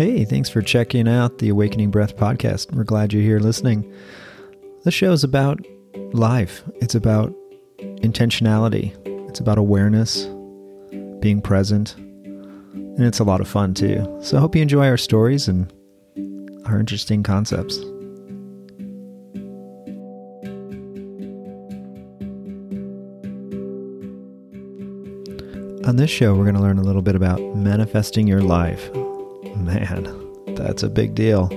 Hey, thanks for checking out the Awakening Breath podcast. We're glad you're here listening. The show is about life, it's about intentionality, it's about awareness, being present, and it's a lot of fun too. So I hope you enjoy our stories and our interesting concepts. On this show, we're going to learn a little bit about manifesting your life. Man, that's a big deal.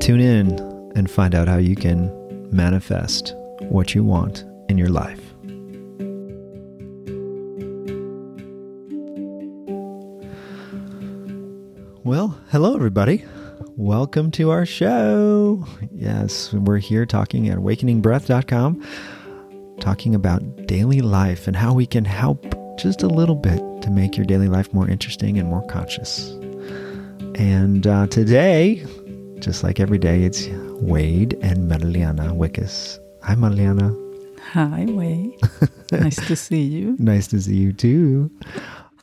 Tune in and find out how you can manifest what you want in your life. Well, hello, everybody. Welcome to our show. Yes, we're here talking at awakeningbreath.com, talking about daily life and how we can help just a little bit to make your daily life more interesting and more conscious. And uh, today, just like every day, it's Wade and Marliana Wickus. Hi, Marliana. Hi, Wade. nice to see you. Nice to see you too.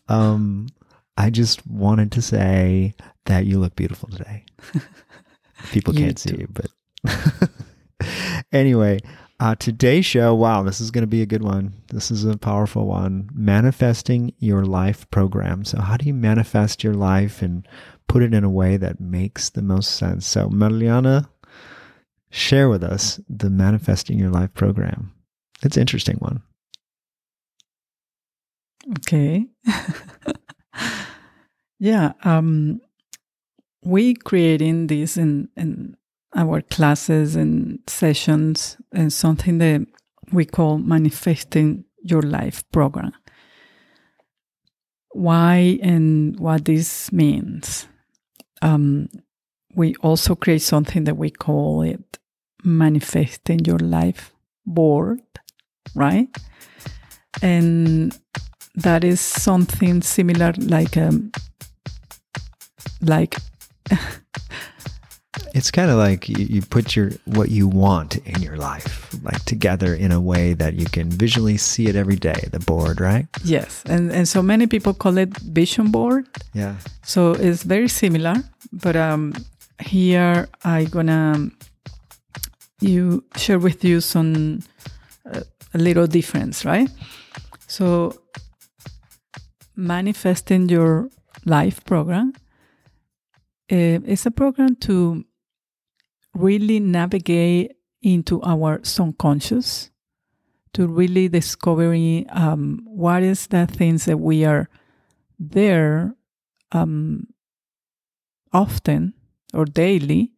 Um, I just wanted to say that you look beautiful today. People can't see you, but anyway, uh, today's show, wow, this is going to be a good one. This is a powerful one. Manifesting your life program. So, how do you manifest your life and put it in a way that makes the most sense? So, Marliana, share with us the Manifesting Your Life program. It's an interesting one. Okay. yeah, um, we creating this in, in our classes and sessions and something that we call manifesting your life program. Why and what this means. Um, we also create something that we call it manifesting your life board, right? And that is something similar like um like It's kind of like you, you put your what you want in your life like together in a way that you can visually see it every day. The board, right? yes and and so many people call it vision board Yeah. so it's very similar but um here i gonna you share with you some uh, a little difference right so manifesting your life program uh, is a program to really navigate into our subconscious to really discovering um, what is the things that we are there um, often or daily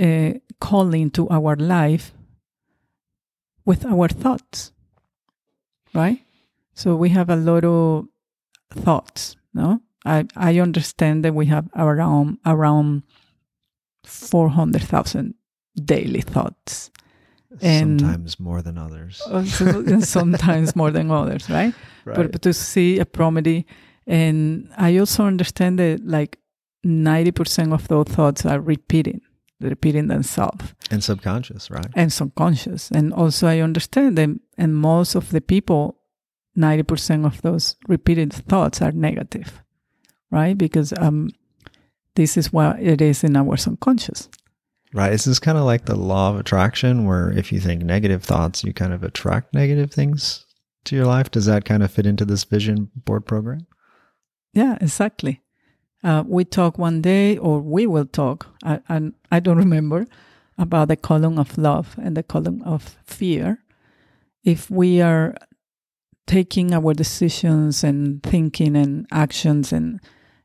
uh, calling to our life with our thoughts right? So we have a lot of thoughts no? I i understand that we have around around 400000 daily thoughts. And- Sometimes more than others. and sometimes more than others right? But, but to see a promedy. And i also understand that like 90% of those thoughts are repeating. Repeating themselves. And subconscious, right? and subconscious. And also i understand that and most of the people 90% of those repeated thoughts are negative right? Because um this is what it is in our subconscious Right. This is kind of like the law of attraction, where if you think negative thoughts, you kind of attract negative things to your life. Does that kind of fit into this vision board program? Yeah, exactly. Uh, we talk one day, or we will talk, I, I, I don't remember, about the column of love and the column of fear. If we are taking our decisions and thinking and actions and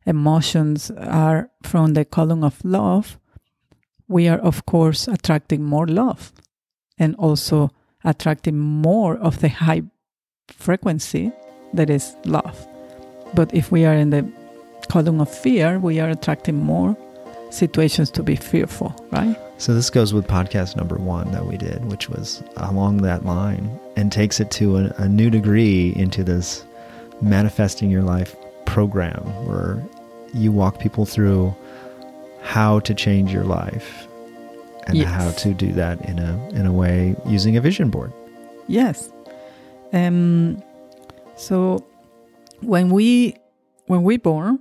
emotions are from the column of love, we are, of course, attracting more love and also attracting more of the high frequency that is love. But if we are in the column of fear, we are attracting more situations to be fearful, right? So this goes with podcast number one that we did, which was along that line and takes it to a, a new degree into this manifesting your life program where you walk people through how to change your life and Yes. how to do that in a in a way using a vision board. Yes. Um, so when we when we born,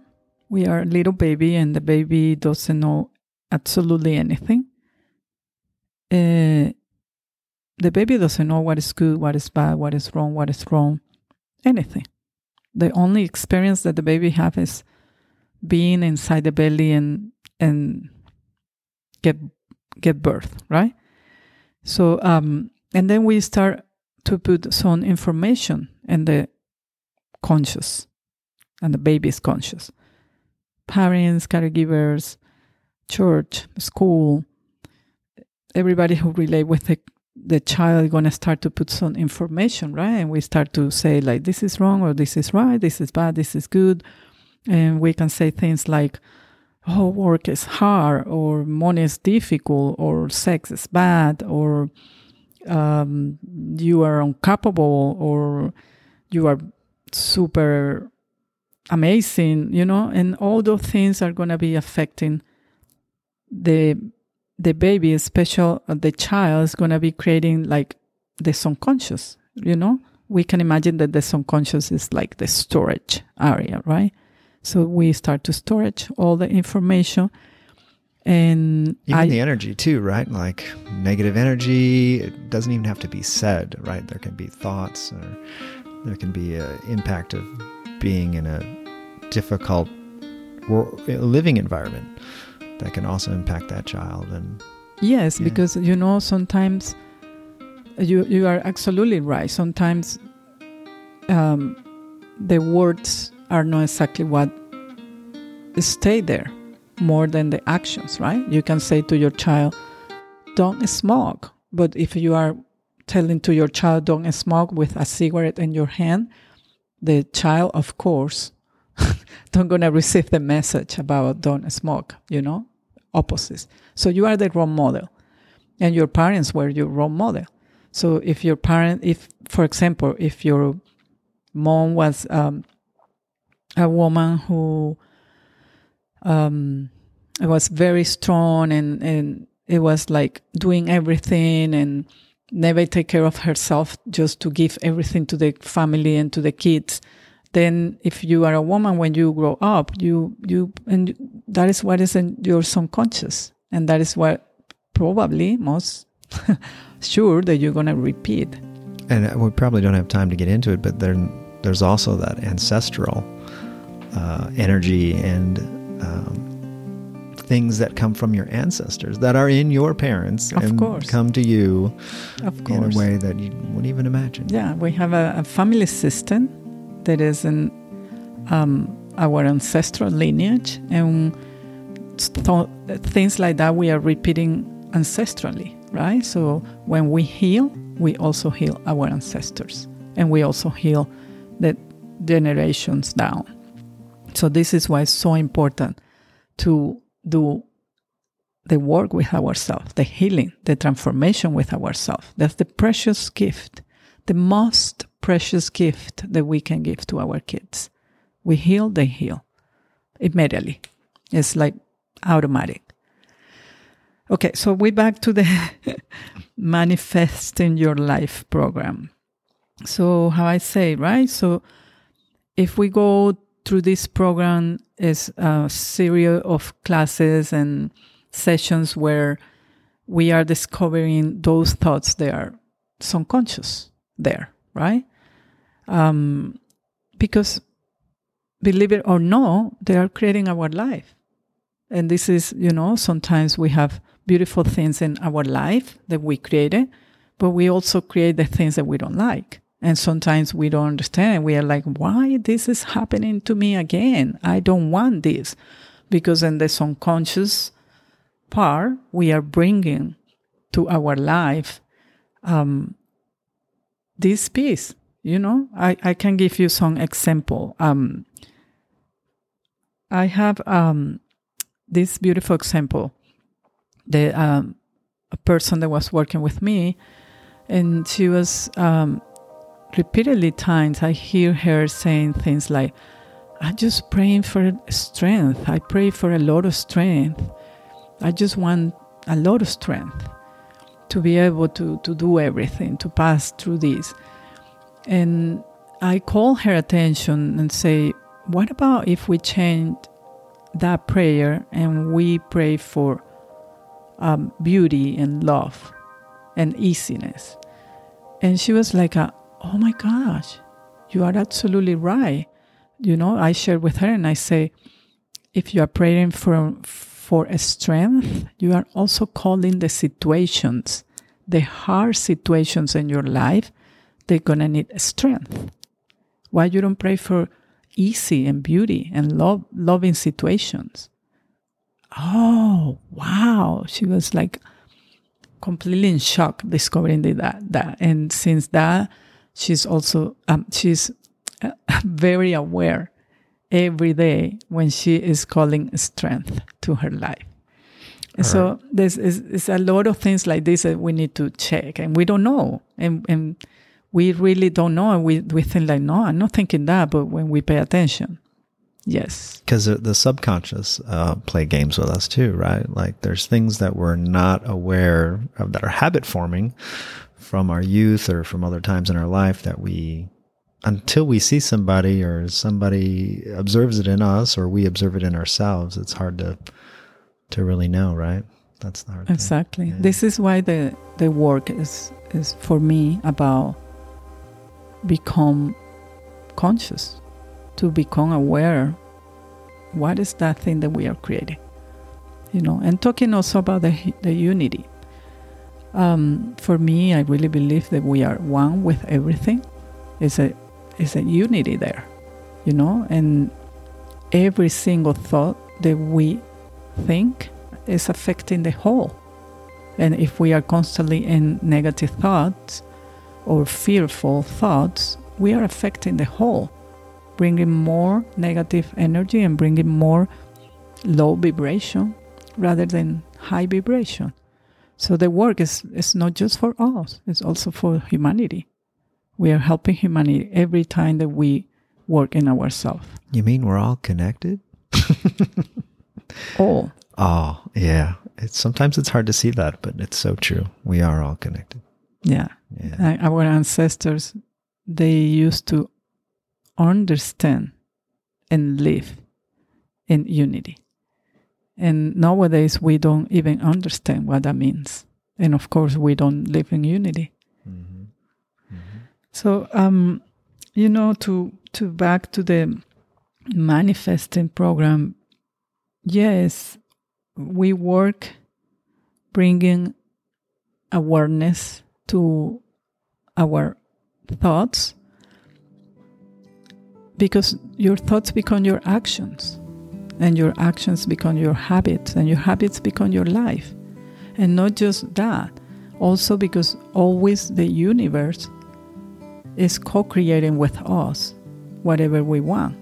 we are a little baby and the baby doesn't know absolutely anything. Uh, the baby doesn't know what is good, what is bad, what is wrong, what is wrong, anything. The only experience that the baby have is being inside the belly and and get get birth, right? So um and then we start to put some information in the conscious and the baby is conscious. Parents, caregivers, church, school, everybody who relate with the the child gonna start to put some information, right? And we start to say like this is wrong or this is right, this is bad, this is good. And we can say things like, oh, work is hard, or money is difficult, or sex is bad, or um, you are incapable, or you are super amazing, you know, and all those things are going to be affecting the the baby, especially the child, is going to be creating like the subconscious, you know. We can imagine that the subconscious is like the storage area, right? So we start to storage all the information and even I, the energy too, right? Like negative energy, it doesn't even have to be said, right? There can be thoughts or there can be an impact of being in a difficult living environment that can also impact that child and yes yeah. because you know sometimes you you are absolutely right sometimes um, the words are not exactly what stay there more than the actions right? You can say to your child don't smoke. But if you are telling to your child don't smoke with a cigarette in your hand the child of course don't gonna receive the message about don't smoke you know? Opposites. So you are the role model. And your parents were your role model. So if your parent if for example if your mom was um, a woman who um, was very strong and, and it was like doing everything and never take care of herself just to give everything to the family and to the kids. Then if you are a woman when you grow up you you and that is what is in your subconscious. And that is what probably most sure that you're going to repeat. And we probably don't have time to get into it but then there's also that ancestral uh, energy and um, things that come from your ancestors that are in your parents of and course. come to you of course. in a way that you wouldn't even imagine. Yeah, we have a, a family system that is in um, our ancestral lineage, and st- things like that we are repeating ancestrally, right? So when we heal, we also heal our ancestors, and we also heal the generations down. So this is why it's so important to do the work with ourselves, the healing, the transformation with ourselves. That's the precious gift, the most precious gift that we can give to our kids. We heal, they heal immediately. It's like automatic. Okay, so we back to the manifesting your life program. So how I say, right? So if we go through this program is a series of classes and sessions where we are discovering those thoughts that are subconscious there, right? Um, because believe it or not, they are creating our life. And this is, you know, sometimes we have beautiful things in our life that we created, but we also create the things that we don't like. And sometimes we don't understand. We are like, why this is happening to me again? I don't want this. Because in the subconscious part, we are bringing to our life um, this piece. You know, I, I can give you some example. Um, I have um, this beautiful example. The um, a person that was working with me, and she was um, repeatedly times I hear her saying things like, I'm just praying for strength. I pray for a lot of strength. I just want a lot of strength to be able to, to do everything, to pass through this. And I call her attention and say, What about if we change that prayer and we pray for um, beauty and love and easiness. And she was like, uh, Oh my gosh, you are absolutely right. You know, I share with her and I say, if you are praying for for strength, you are also calling the situations, the hard situations in your life, they're gonna need strength. Why you don't pray for easy and beauty and love loving situations? Oh wow. She was like completely in shock discovering that that and since that she's also um, she's uh, very aware every day when she is calling strength to her life. And so right. there's is, is a lot of things like this that we need to check, and we don't know, and and we really don't know, and we we think like, no, I'm not thinking that, but when we pay attention, yes, because the subconscious uh, play games with us too, right? Like there's things that we're not aware of that are habit forming from our youth or from other times in our life that we until we see somebody or somebody observes it in us or we observe it in ourselves, it's hard to to really know, right? That's the hard exactly. Yeah. This is why the the work is is for me about become conscious, to become aware. What is that thing that we are creating? You know, and talking also about the the unity. Um, for me, I really believe that we are one with everything. It's a is a unity there, you know, and every single thought that we think is affecting the whole. And if we are constantly in negative thoughts or fearful thoughts, we are affecting the whole, bringing more negative energy and bringing more low vibration rather than high vibration. So the work is, is not just for us, it's also for humanity. We are helping humanity every time that we work in ourselves. You mean we're all connected? All. Oh, yeah. It's sometimes it's hard to see that, but it's so true. We are all connected. Yeah. Yeah. Our ancestors, they used to understand and live in unity. And nowadays, we don't even understand what that means. And of course, we don't live in unity. Mhm. Mhm. So, um, you know, to to back to the manifesting program, yes, we work bringing awareness to our thoughts because your thoughts become your actions and your actions become your habits and your habits become your life. And not just that also because always the universe is co-creating with us whatever we want.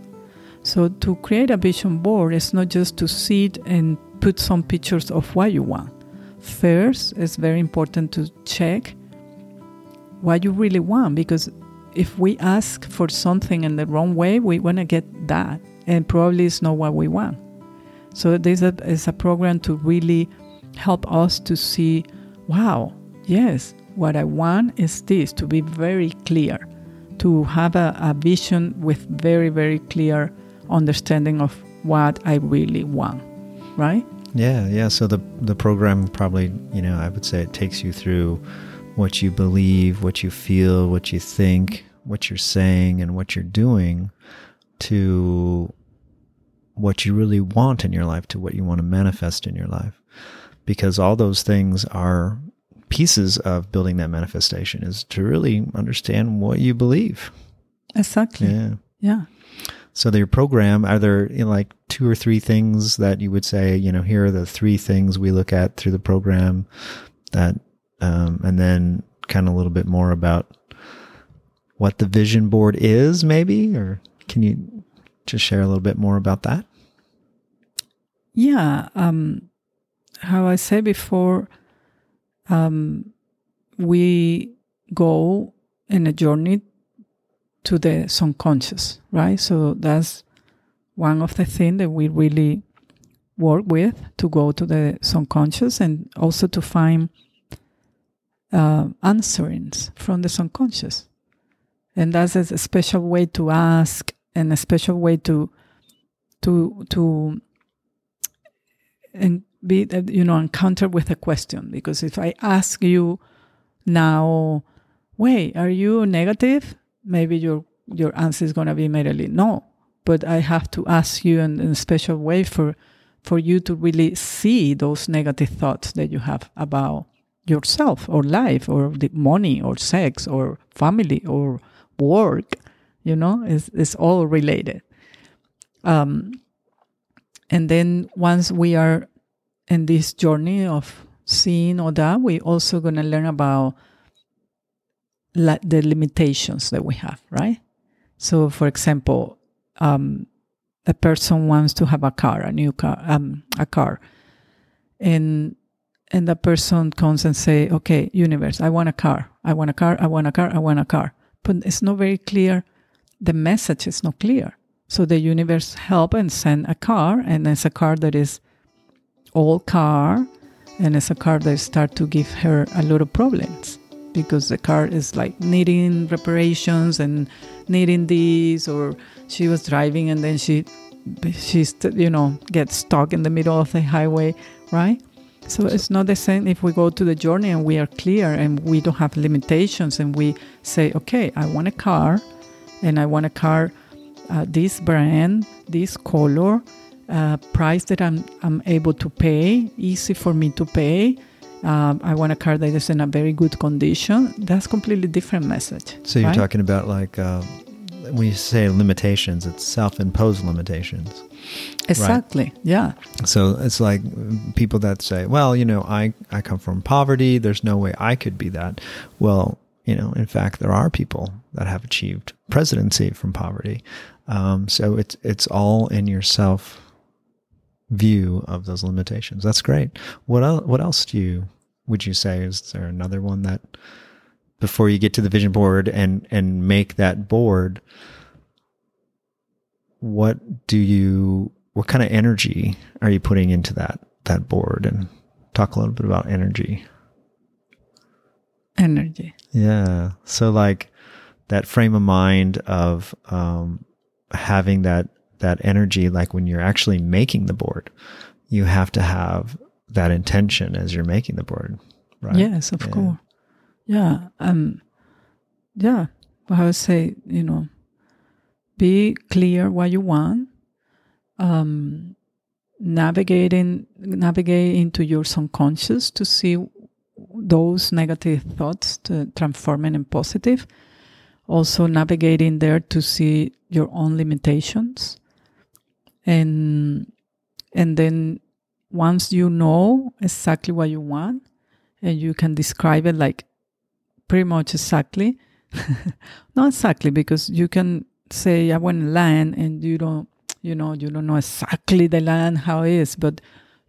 So to create a vision board is not just to sit and put some pictures of what you want. First it's very important to check what you really want because if we ask for something in the wrong way we want to get that and probably it's not what we want so this is a program to really help us to see wow yes what i want is this to be very clear to have a, a vision with very very clear understanding of what i really want right Yeah, yeah. So the the program probably, you know, I would say it takes you through what you believe, what you feel, what you think, what you're saying, and what you're doing to what you really want in your life, to what you want to manifest in your life. Because all those things are pieces of building that manifestation is to really understand what you believe. exactly Yeah. yeah So your program, are there you know, like two or three things that you would say, you know, here are the three things we look at through the program that, um, and then kind of a little bit more about what the vision board is, maybe, or can you just share a little bit more about that? Yeah, um, how I said before, um, we go in a journey to the subconscious, right? So that's one of the things that we really work with to go to the subconscious and also to find uh, answerings from the subconscious. And that's a special way to ask and a special way to to to and be uh, you know encounter with a question because if I ask you now, Wade, are you negative? Maybe your your answer is going to be immediately no. But I have to ask you in, in a special way for for you to really see those negative thoughts that you have about yourself or life or the money or sex or family or work you know it's, it's all related. Um, and then once we are in this journey of seeing all that we also going to learn about la- the limitations that we have right? So for example um, a person wants to have a car a new car um, a car. And and the person comes and say okay universe i want a car. I want a car. I want a car. I want a car. But it's not very clear the message is not clear. So the universe help and send a car and it's a car that is old car and it's a car that start to give her a lot of problems because the car is like needing reparations and needing this or she was driving and then she she's you know gets stuck in the middle of the highway right? So it's not the same if we go to the journey and we are clear and we don't have limitations and we say, okay, I want a car and I want a car, uh, this brand, this color, uh, price that I'm, I'm able to pay, easy for me to pay. Um, I want a car that is in a very good condition. That's completely different message. So you're right? talking about like uh, when you say limitations, it's self-imposed limitations. Exactly. Right? Yeah. So it's like people that say, "Well, you know, I I come from poverty. There's no way I could be that." Well, you know, in fact, there are people that have achieved presidency from poverty. Um, so it's it's all in yourself view of those limitations. That's great. What what else do you would you say? Is there another one that before you get to the vision board and and make that board? What do you? What kind of energy are you putting into that that board? And talk a little bit about energy. Energy. Yeah. So like that frame of mind of um, having that that energy, like when you're actually making the board, you have to have that intention as you're making the board, right? Yes, of Yeah. course. Yeah. Um. Yeah. I would say you know, be clear what you want. Um, navigating navigate into your subconscious to see those negative thoughts to transform it in positive. Also navigating there to see your own limitations. And and then once you know exactly what you want and you can describe it like pretty much exactly not exactly because you can say i want land and you don't you know you don't know exactly the land how it is but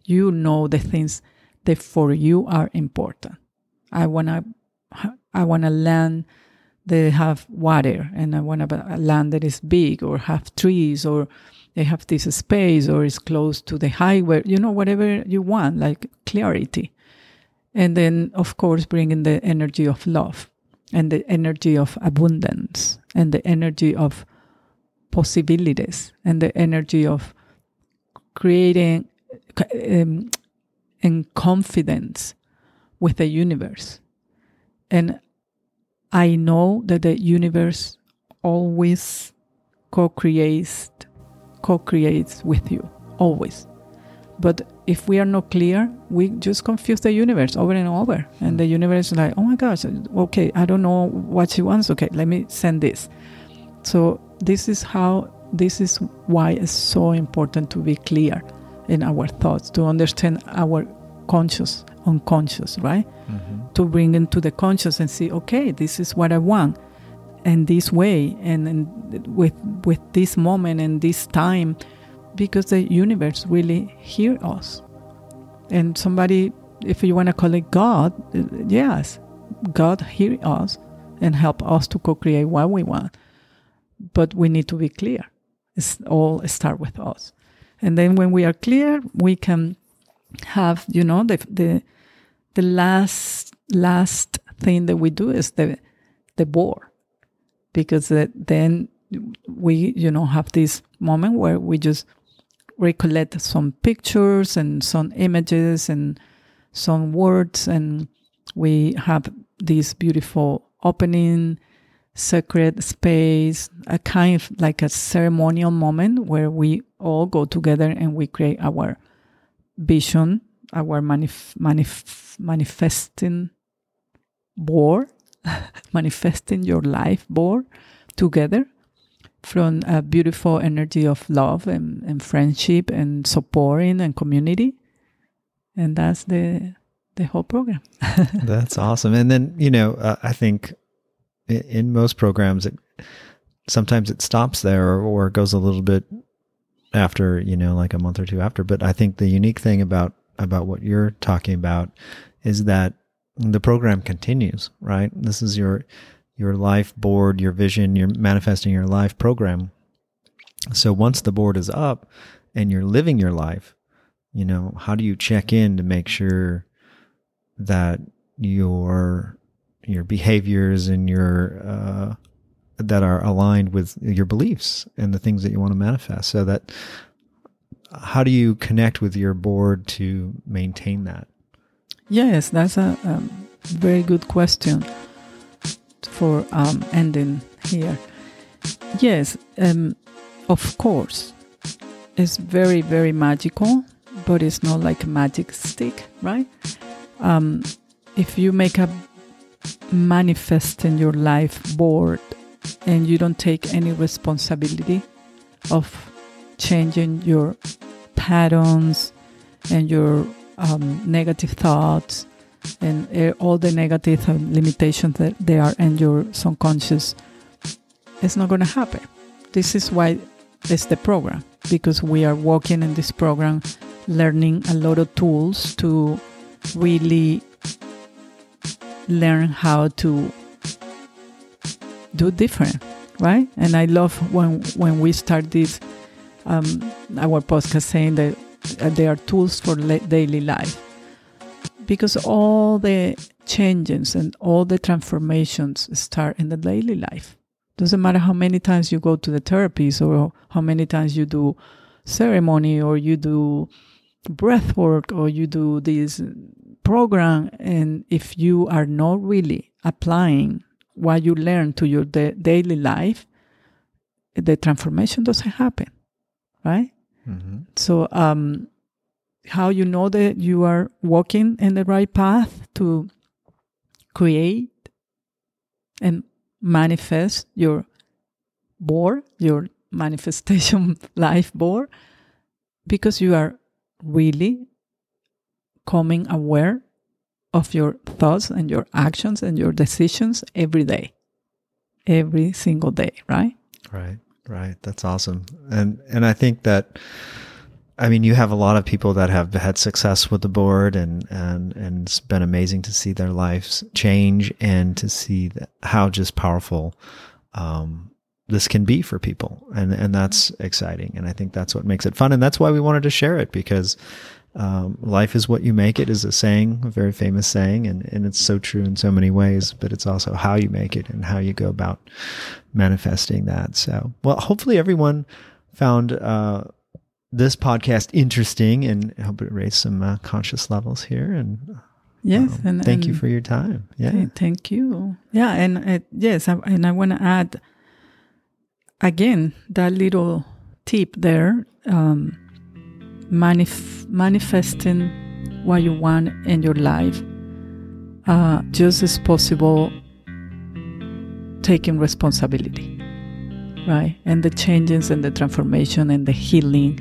you know the things that for you are important. I want to i want a land that have water and i want a land that is big or have trees or they have this space or is close to the highway you know whatever you want like clarity. And then of course bringing the energy of love and the energy of abundance and the energy of possibilities and the energy of creating um, and confidence with the universe. And i know that the universe always co-creates co-creates with you always. But if we are not clear we just confuse the universe over and over. And the universe is like oh my gosh okay i don't know what she wants. Okay let me send this. So this is how this is why it's so important to be clear in our thoughts to understand our conscious unconscious right? Mm-hmm. to bring into the conscious and see okay this is what i want. And this way and, and with with this moment and this time because the universe really hear us. And somebody if you want to call it god yes god hear us and help us to co-create what we want. But we need to be clear. It's all start with us. And then when we are clear we can have you know the the the last last thing that we do is the the bore. Because the, then we you know have this moment where we just recollect some pictures and some images and some words, and we have this beautiful opening sacred space, a kind of like a ceremonial moment where we all go together and we create our vision, our manif- manif- manifesting board, manifesting your life board together from a beautiful energy of love and, and friendship and supporting and community. And that's the the whole program. that's awesome. And then, you know, uh, I think in, in most programs, it, sometimes it stops there or, or goes a little bit after, you know, like a month or two after. But I think the unique thing about, about what you're talking about is that the program continues, right? This is your, your life board, your vision, you're manifesting your life program. So once the board is up and you're living your life, you know, how do you check in to make sure that your your behaviors and your uh, that are aligned with your beliefs and the things that you want to manifest. So that how do you connect with your board to maintain that? Yes, that's a um, very good question for um, ending here. Yes, um, of course, it's very very magical, but it's not like a magic stick, right? Um, if you make a manifest in your life board and you don't take any responsibility of changing your patterns and your um, negative thoughts and uh, all the negative limitations that they are in your subconscious, it's not going to happen. This is why it's the program because we are working in this program, learning a lot of tools to really learn how to do different, right? And I love when when we start this um, our podcast saying that uh, there are tools for le- daily life because all the changes and all the transformations start in the daily life. Doesn't matter how many times you go to the therapies or how many times you do ceremony or you do breath work or you do this program and if you are not really applying what you learn to your da- daily life the transformation doesn't happen right mm-hmm. so um, how you know that you are walking in the right path to create and manifest your board your manifestation life board because you are really coming aware of your thoughts and your actions and your decisions every day, every single day, right? Right, right. That's awesome. And and I think that I mean, you have a lot of people that have had success with the board, and and and it's been amazing to see their lives change and to see how just powerful um, this can be for people, and and that's exciting. And I think that's what makes it fun, and that's why we wanted to share it because um, life is what you make it is a saying, a very famous saying, and, and it's so true in so many ways, but it's also how you make it and how you go about manifesting that. So, well, hopefully everyone found uh, this podcast interesting and I hope it raised some uh, conscious levels here. And yes, um, and thank and you for your time. Yeah. Thank you. Yeah. And uh, yes, I, and I want to add again that little tip there. Um, manif- manifesting what you want in your life. Uh, just as possible taking responsibility right? And the changes and the transformation and the healing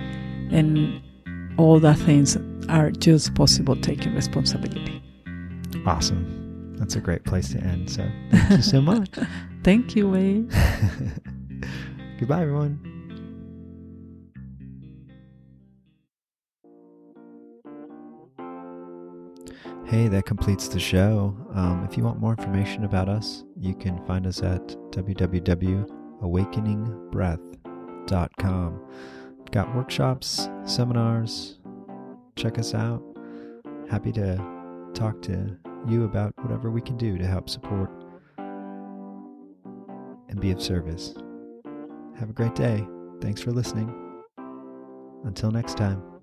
and all the things are just possible taking responsibility. Awesome. That's a great place to end so thank you so much. Thank you wade goodbye everyone Hey, that completes the show. Um, if you want more information about us, you can find us at www.awakeningbreath.com. Got workshops, seminars. Check us out. Happy to talk to you about whatever we can do to help support and be of service. Have a great day. Thanks for listening. Until next time.